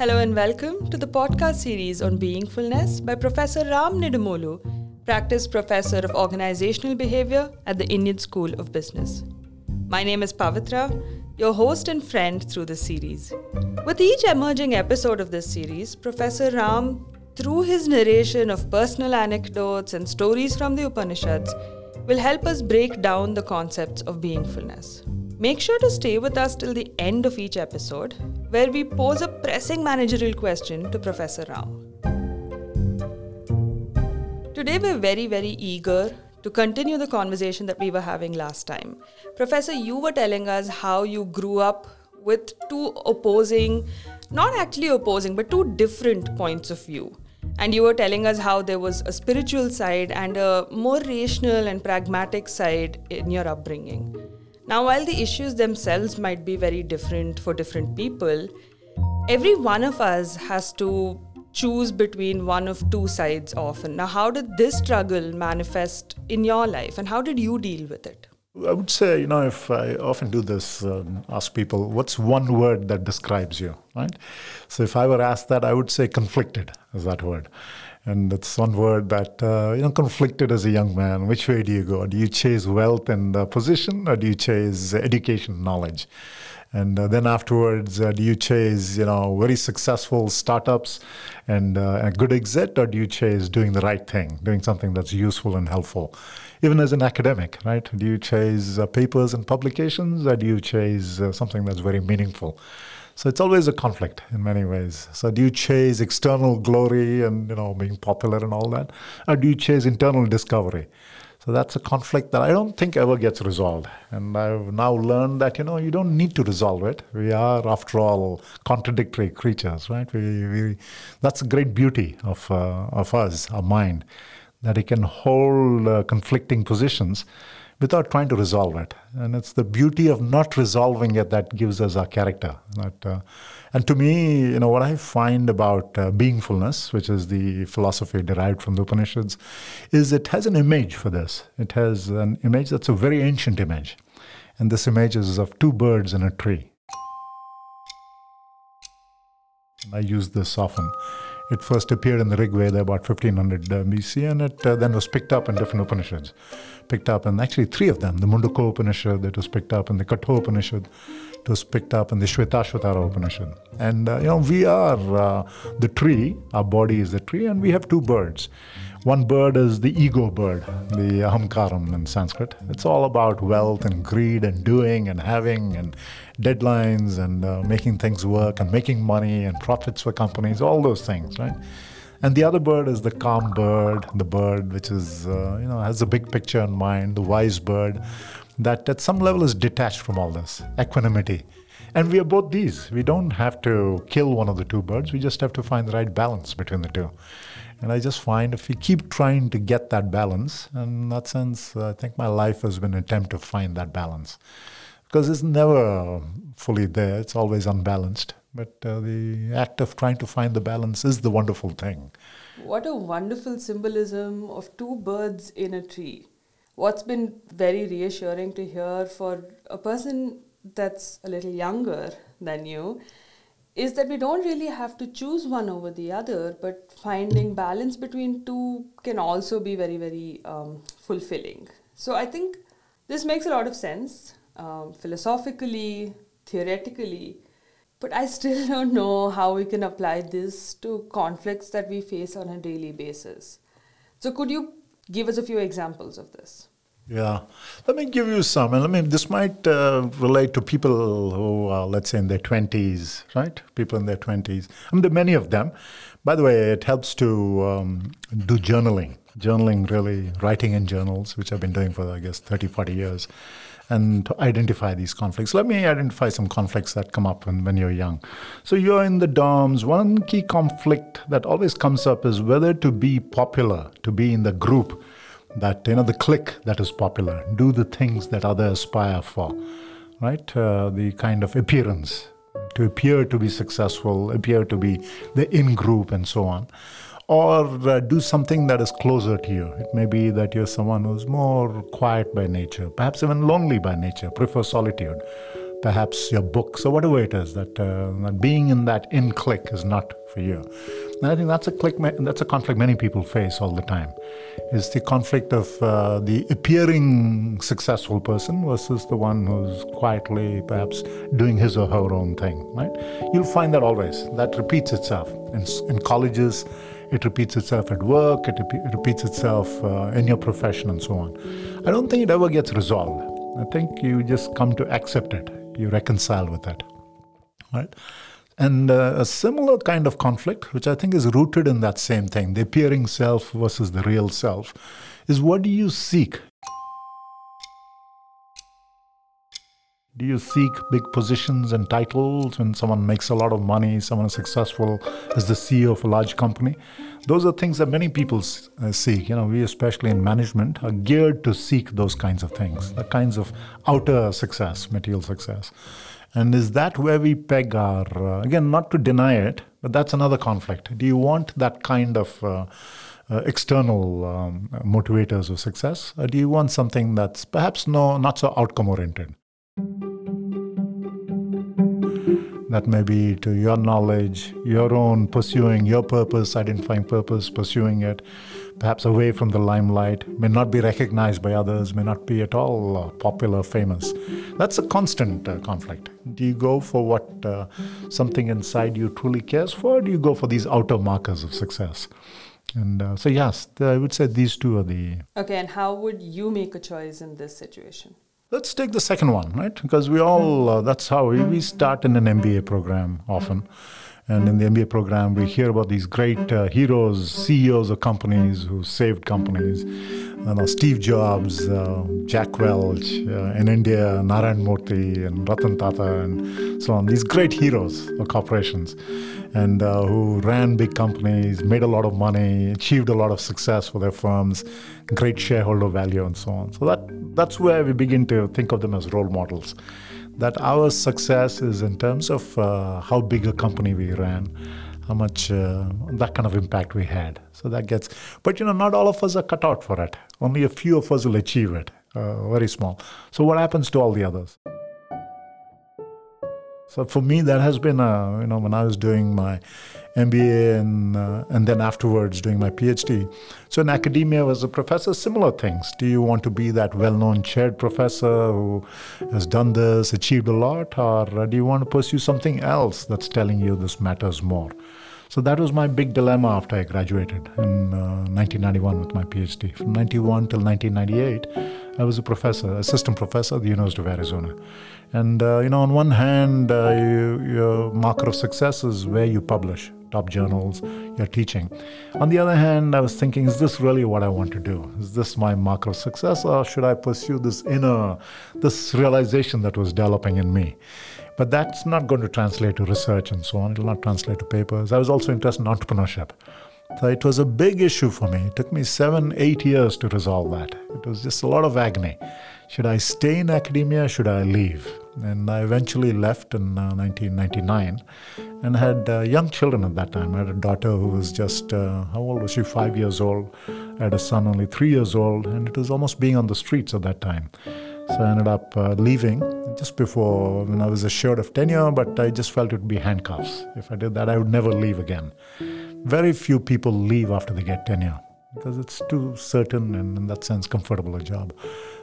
Hello and welcome to the podcast series on beingfulness by Professor Ram Nidumolu, Practice Professor of Organizational Behavior at the Indian School of Business. My name is Pavitra, your host and friend through this series. With each emerging episode of this series, Professor Ram, through his narration of personal anecdotes and stories from the Upanishads, will help us break down the concepts of beingfulness. Make sure to stay with us till the end of each episode, where we pose a pressing managerial question to Professor Ram. Today, we're very, very eager to continue the conversation that we were having last time. Professor, you were telling us how you grew up with two opposing, not actually opposing, but two different points of view. And you were telling us how there was a spiritual side and a more rational and pragmatic side in your upbringing. Now, while the issues themselves might be very different for different people, every one of us has to choose between one of two sides often. Now, how did this struggle manifest in your life and how did you deal with it? I would say, you know, if I often do this, um, ask people, what's one word that describes you, right? So if I were asked that, I would say conflicted is that word. And it's one word that, uh, you know, conflicted as a young man. Which way do you go? Do you chase wealth and uh, position or do you chase education, knowledge? And uh, then afterwards, uh, do you chase, you know, very successful startups and uh, a good exit, or do you chase doing the right thing, doing something that's useful and helpful? Even as an academic, right? Do you chase uh, papers and publications, or do you chase something that's very meaningful? So it's always a conflict in many ways. So do you chase external glory and you know being popular and all that, or do you chase internal discovery? So that's a conflict that I don't think ever gets resolved. And I've now learned that you know you don't need to resolve it. We are, after all, contradictory creatures, right? We, we that's a great beauty of uh, of us, our mind, that it can hold uh, conflicting positions without trying to resolve it. And it's the beauty of not resolving it that gives us our character. That, uh, and to me, you know, what I find about uh, beingfulness, which is the philosophy derived from the Upanishads, is it has an image for this. It has an image that's a very ancient image. And this image is of two birds in a tree. And I use this often. It first appeared in the Rig Veda about 1500 uh, BC, and it uh, then was picked up in different Upanishads. Picked up in actually three of them the Mundaka Upanishad, it was picked up in the Katha Upanishad, it was picked up in the Shvetashvatara Upanishad. And uh, you know, we are uh, the tree, our body is the tree, and we have two birds. One bird is the ego bird, the ahamkaram in Sanskrit. It's all about wealth and greed and doing and having and deadlines and uh, making things work and making money and profits for companies, all those things, right? And the other bird is the calm bird, the bird which is, uh, you know, has a big picture in mind, the wise bird, that at some level is detached from all this, equanimity. And we are both these. We don't have to kill one of the two birds, we just have to find the right balance between the two. And I just find if we keep trying to get that balance, in that sense, I think my life has been an attempt to find that balance. Because it's never fully there, it's always unbalanced. But uh, the act of trying to find the balance is the wonderful thing. What a wonderful symbolism of two birds in a tree. What's been very reassuring to hear for a person that's a little younger than you is that we don't really have to choose one over the other, but finding balance between two can also be very, very um, fulfilling. So I think this makes a lot of sense um, philosophically, theoretically, but I still don't know how we can apply this to conflicts that we face on a daily basis. So, could you give us a few examples of this? Yeah, let me give you some. And I mean, this might uh, relate to people who are, let's say, in their 20s, right? People in their 20s. I mean, there are many of them. By the way, it helps to um, do journaling. Journaling, really, writing in journals, which I've been doing for, I guess, 30, 40 years, and to identify these conflicts. Let me identify some conflicts that come up when, when you're young. So you're in the dorms. One key conflict that always comes up is whether to be popular, to be in the group that you know the clique that is popular do the things that others aspire for right uh, the kind of appearance to appear to be successful appear to be the in group and so on or uh, do something that is closer to you. It may be that you're someone who's more quiet by nature perhaps even lonely by nature prefer solitude perhaps your books or whatever it is that, uh, that being in that in clique is not for you. And I think that's a click. That's a conflict many people face all the time. Is the conflict of uh, the appearing successful person versus the one who's quietly, perhaps, doing his or her own thing. Right? You'll find that always. That repeats itself in, in colleges. It repeats itself at work. It, it repeats itself uh, in your profession and so on. I don't think it ever gets resolved. I think you just come to accept it. You reconcile with it. Right? And uh, a similar kind of conflict, which I think is rooted in that same thing the appearing self versus the real self, is what do you seek? Do you seek big positions and titles when someone makes a lot of money, someone is successful as the CEO of a large company? Those are things that many people uh, seek. You know, we, especially in management, are geared to seek those kinds of things, the kinds of outer success, material success. And is that where we peg our, uh, again, not to deny it, but that's another conflict. Do you want that kind of uh, uh, external um, motivators of success? Or do you want something that's perhaps no, not so outcome oriented? That may be to your knowledge, your own pursuing your purpose, identifying purpose, pursuing it, perhaps away from the limelight, may not be recognized by others, may not be at all uh, popular, famous. That's a constant uh, conflict. Do you go for what uh, something inside you truly cares for, or do you go for these outer markers of success? And uh, so, yes, I would say these two are the. Okay, and how would you make a choice in this situation? Let's take the second one, right? Because we all, uh, that's how we, we start in an MBA program often. And in the MBA program, we hear about these great uh, heroes, CEOs of companies who saved companies. You know, Steve Jobs, uh, Jack Welch, uh, in India, Narayan Murthy, and Ratan Tata, and so on. These great heroes of corporations, and uh, who ran big companies, made a lot of money, achieved a lot of success for their firms, great shareholder value, and so on. So that that's where we begin to think of them as role models that our success is in terms of uh, how big a company we ran, how much uh, that kind of impact we had. So that gets, but you know, not all of us are cut out for it. Only a few of us will achieve it, uh, very small. So what happens to all the others? So for me, that has been, a, you know, when I was doing my MBA and, uh, and then afterwards doing my PhD. So in academia, as a professor, similar things. Do you want to be that well-known chaired professor who has done this, achieved a lot, or do you want to pursue something else that's telling you this matters more? So that was my big dilemma after I graduated in uh, 1991 with my PhD. From 91 till 1998, I was a professor, assistant professor at the University of Arizona. And uh, you know, on one hand, uh, you, your marker of success is where you publish, top journals, you're teaching. On the other hand, I was thinking, is this really what I want to do? Is this my marker of success, or should I pursue this inner, this realization that was developing in me? But that's not going to translate to research and so on. It will not translate to papers. I was also interested in entrepreneurship. So it was a big issue for me. It took me seven, eight years to resolve that. It was just a lot of agony. Should I stay in academia? Should I leave? And I eventually left in uh, 1999 and had uh, young children at that time. I had a daughter who was just, uh, how old was she? Five years old. I had a son only three years old, and it was almost being on the streets at that time. So I ended up uh, leaving just before when I was assured of tenure, but I just felt it would be handcuffs. If I did that, I would never leave again. Very few people leave after they get tenure because it's too certain and, in that sense, comfortable a job.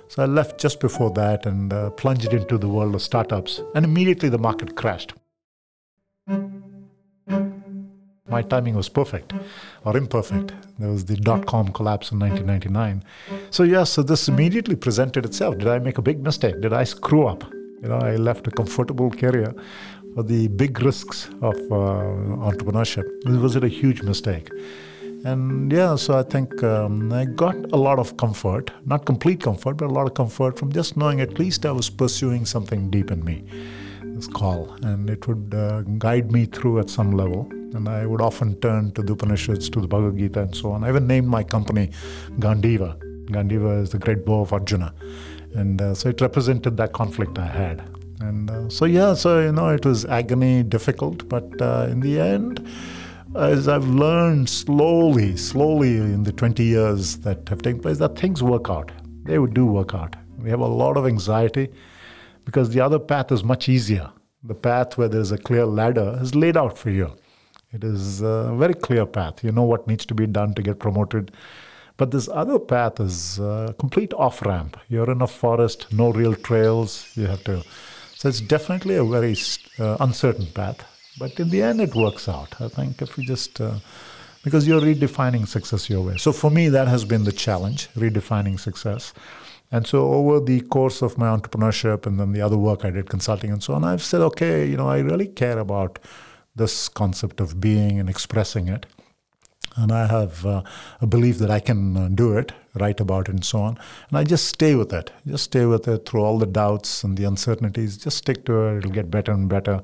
So I left just before that and uh, plunged into the world of startups, and immediately the market crashed. My timing was perfect or imperfect. There was the dot com collapse in 1999. So, yes, yeah, so this immediately presented itself. Did I make a big mistake? Did I screw up? You know, I left a comfortable career for the big risks of uh, entrepreneurship. Was it a huge mistake? And yeah, so I think um, I got a lot of comfort, not complete comfort, but a lot of comfort from just knowing at least I was pursuing something deep in me, this call, and it would uh, guide me through at some level. And I would often turn to the Upanishads, to the Bhagavad Gita, and so on. I even named my company Gandiva. Gandiva is the great bow of Arjuna. And uh, so it represented that conflict I had. And uh, so, yeah, so, you know, it was agony, difficult, but uh, in the end, as I've learned slowly, slowly in the 20 years that have taken place, that things work out. They do work out. We have a lot of anxiety. because the other path is much easier. The path where there's a clear ladder is laid out for you. It is a very clear path. You know what needs to be done to get promoted. But this other path is a complete off ramp. You're in a forest, no real trails. You have to. So it's definitely a very uh, uncertain path. But in the end, it works out. I think if you just. Uh, because you're redefining success your way. So for me, that has been the challenge, redefining success. And so over the course of my entrepreneurship and then the other work I did, consulting and so on, I've said, okay, you know, I really care about this concept of being and expressing it. And I have uh, a belief that I can uh, do it, write about it, and so on. And I just stay with it. Just stay with it through all the doubts and the uncertainties. Just stick to it. It'll get better and better.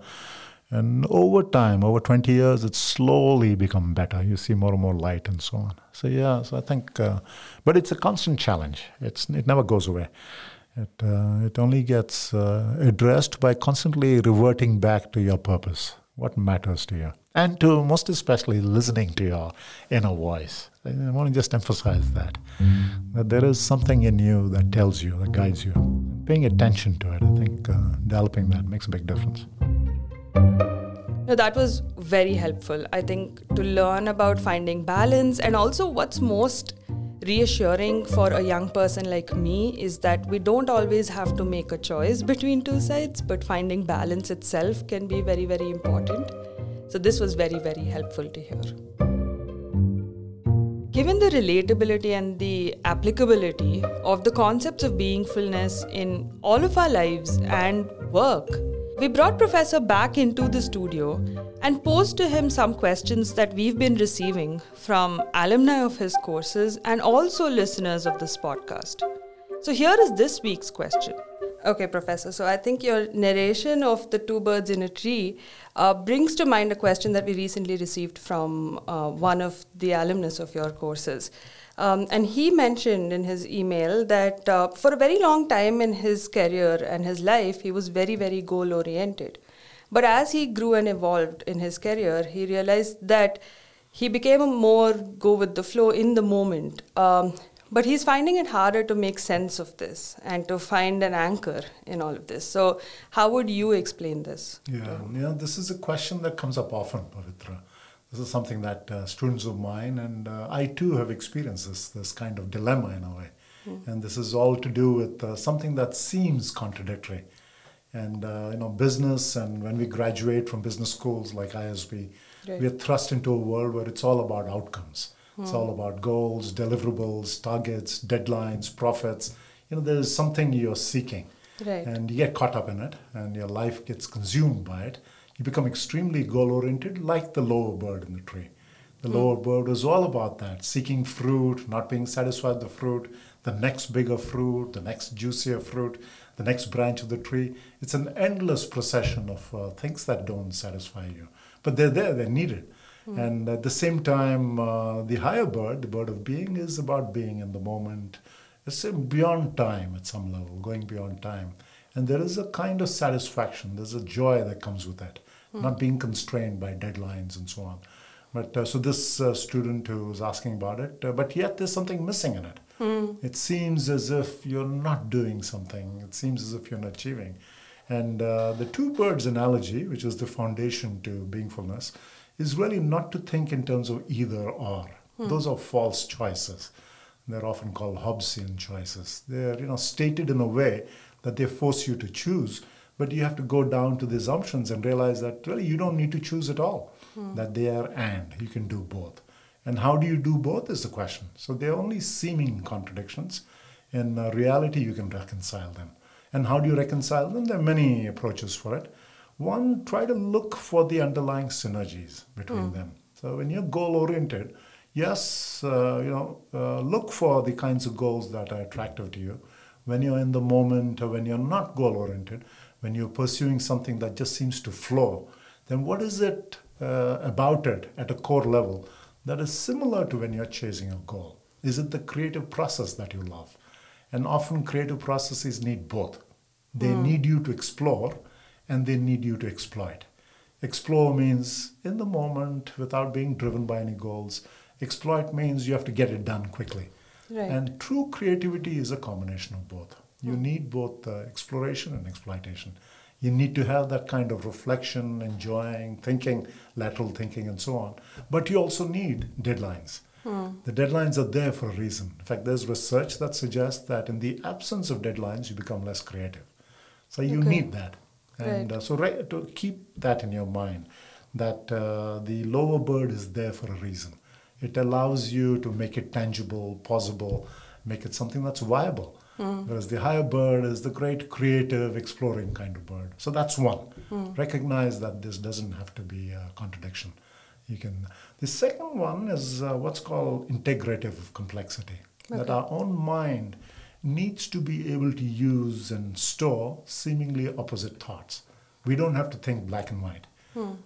And over time, over 20 years, it's slowly become better. You see more and more light and so on. So, yeah, so I think, uh, but it's a constant challenge. It's, it never goes away. It, uh, it only gets uh, addressed by constantly reverting back to your purpose, what matters to you, and to most especially listening to your inner voice. I want to just emphasize that, that there is something in you that tells you, that guides you. Paying attention to it, I think uh, developing that makes a big difference. No, that was very helpful. I think to learn about finding balance and also what's most reassuring for a young person like me is that we don't always have to make a choice between two sides, but finding balance itself can be very, very important. So, this was very, very helpful to hear. Given the relatability and the applicability of the concepts of beingfulness in all of our lives and work, we brought Professor back into the studio and posed to him some questions that we've been receiving from alumni of his courses and also listeners of this podcast. So here is this week's question. Okay, Professor. So I think your narration of the two birds in a tree uh, brings to mind a question that we recently received from uh, one of the alumnus of your courses. Um, and he mentioned in his email that uh, for a very long time in his career and his life, he was very, very goal oriented. But as he grew and evolved in his career, he realized that he became a more go with the flow in the moment. Um, but he's finding it harder to make sense of this and to find an anchor in all of this. So, how would you explain this? Yeah, yeah, this is a question that comes up often, Pavitra. This is something that uh, students of mine and uh, I too have experienced this this kind of dilemma in a way, mm. and this is all to do with uh, something that seems contradictory, and uh, you know business and when we graduate from business schools like ISB, right. we are thrust into a world where it's all about outcomes. Mm. It's all about goals, deliverables, targets, deadlines, profits. You know, there's something you're seeking, right. and you get caught up in it, and your life gets consumed by it you become extremely goal oriented, like the lower bird in the tree. The mm. lower bird is all about that seeking fruit, not being satisfied with the fruit, the next bigger fruit, the next juicier fruit, the next branch of the tree. It's an endless procession of uh, things that don't satisfy you. But they're there, they're needed. Mm. And at the same time, uh, the higher bird, the bird of being, is about being in the moment. It's beyond time at some level, going beyond time. And there is a kind of satisfaction, there's a joy that comes with that, mm. not being constrained by deadlines and so on. But uh, so this uh, student who was asking about it, uh, but yet there's something missing in it. Mm. It seems as if you're not doing something, it seems as if you're not achieving. And uh, the two birds analogy, which is the foundation to beingfulness, is really not to think in terms of either or. Mm. Those are false choices. They're often called Hobbesian choices. They're you know stated in a way that they force you to choose. But you have to go down to the assumptions and realize that really you don't need to choose at all, hmm. that they are and. You can do both. And how do you do both is the question. So they're only seeming contradictions. In reality, you can reconcile them. And how do you reconcile them? There are many approaches for it. One, try to look for the underlying synergies between mm. them. So when you're goal oriented, yes, uh, you know, uh, look for the kinds of goals that are attractive to you when you're in the moment or when you're not goal oriented, when you're pursuing something that just seems to flow, then what is it uh, about it at a core level that is similar to when you're chasing a goal? Is it the creative process that you love? And often creative processes need both. They mm. need you to explore and they need you to exploit. Explore means in the moment without being driven by any goals. Exploit means you have to get it done quickly. Right. And true creativity is a combination of both. You need both uh, exploration and exploitation. You need to have that kind of reflection, enjoying, thinking, lateral thinking, and so on. But you also need deadlines. The deadlines are there for a reason. In fact, there's research that suggests that in the absence of deadlines, you become less creative. So you Okay. need that. And Right. uh, so right, to keep that in your mind, that uh, the lower bird is there for a reason. It allows you to make it tangible, possible, make it something that's viable. Whereas the higher bird is the great creative, exploring kind of bird. So that's one. Recognize that this doesn't have to be a contradiction. You can. The second one is uh, what's called integrative complexity. That our own mind needs to be able to use and store seemingly opposite thoughts. We don't have to think black and white.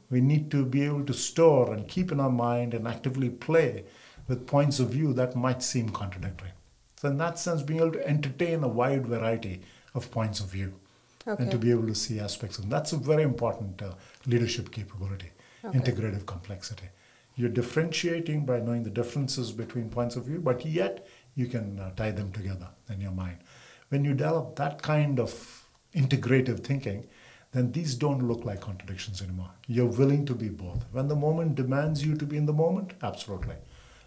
We need to be able to store and keep in our mind and actively play with points of view that might seem contradictory. So, in that sense, being able to entertain a wide variety of points of view and to be able to see aspects. And that's a very important uh, leadership capability, Okay. integrative complexity. You're differentiating by knowing the differences between points of view, but yet you can uh, tie them together in your mind. When you develop that kind of integrative thinking, then these don't look like contradictions anymore. You're willing to be both. When the moment demands you to be in the moment, absolutely.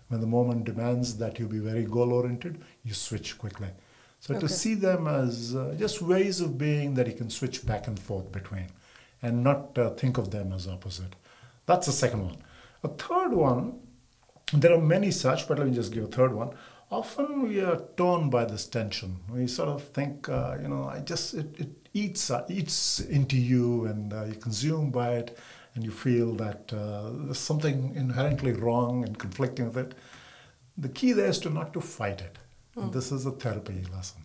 When the moment demands that you be very goal oriented, you switch quickly. So to see them as uh, just ways of being that you can switch back and forth between and not uh, think of them as opposite. That's the second one. A third one, there are many such, but let me just give a third one. Often we are torn by this tension. We sort of think, uh, you know, I just it, it eats uh, eats into you, and uh, you consume by it, and you feel that uh, there's something inherently wrong and conflicting with it. The key there is to not to fight it. And this is a therapy lesson.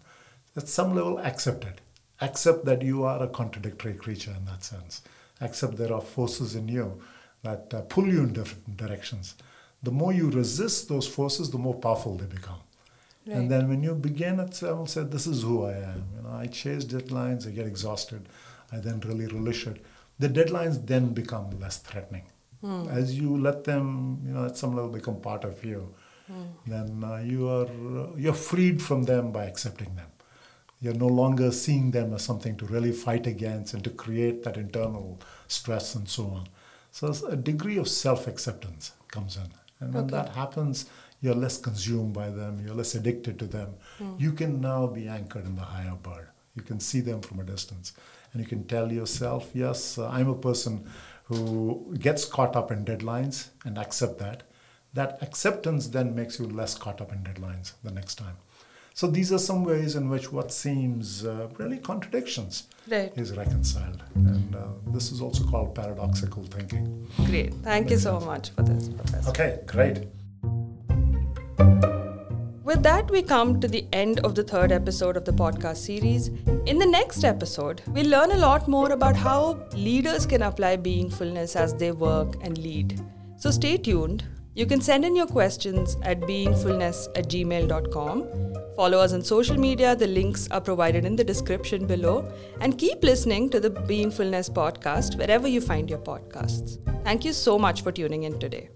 At some level, accept it. Accept that you are a contradictory creature in that sense. Accept there are forces in you that uh, pull you in different directions. The more you resist those forces, the more powerful they become. Right. And then when you begin at level, say, "This is who I am." You know, I chase deadlines. I get exhausted. I then really relish it. The deadlines then become less threatening as you let them, you know, at some level become part of you. Then uh, you are uh, you're freed from them by accepting them. You're no longer seeing them as something to really fight against and to create that internal stress and so on. So a degree of self-acceptance comes in, and when Okay. that happens, you're less consumed by them. You're less addicted to them. You can now be anchored in the higher bird. You can see them from a distance, and you can tell yourself, "Yes, uh, I'm a person who gets caught up in deadlines and accept that." That acceptance then makes you less caught up in deadlines the next time. So these are some ways in which what seems uh, really contradictions Right. is reconciled, and uh, this is also called paradoxical thinking. Great. Thank you so much for this, Professor. Okay, great. With that, we come to the end of the third episode of the podcast series. In the next episode, we'll learn a lot more about how leaders can apply beingfulness as they work and lead. So stay tuned. You can send in your questions at beingfulness at gmail.com. Follow us on social media. The links are provided in the description below. And keep listening to the Beingfulness podcast wherever you find your podcasts. Thank you so much for tuning in today.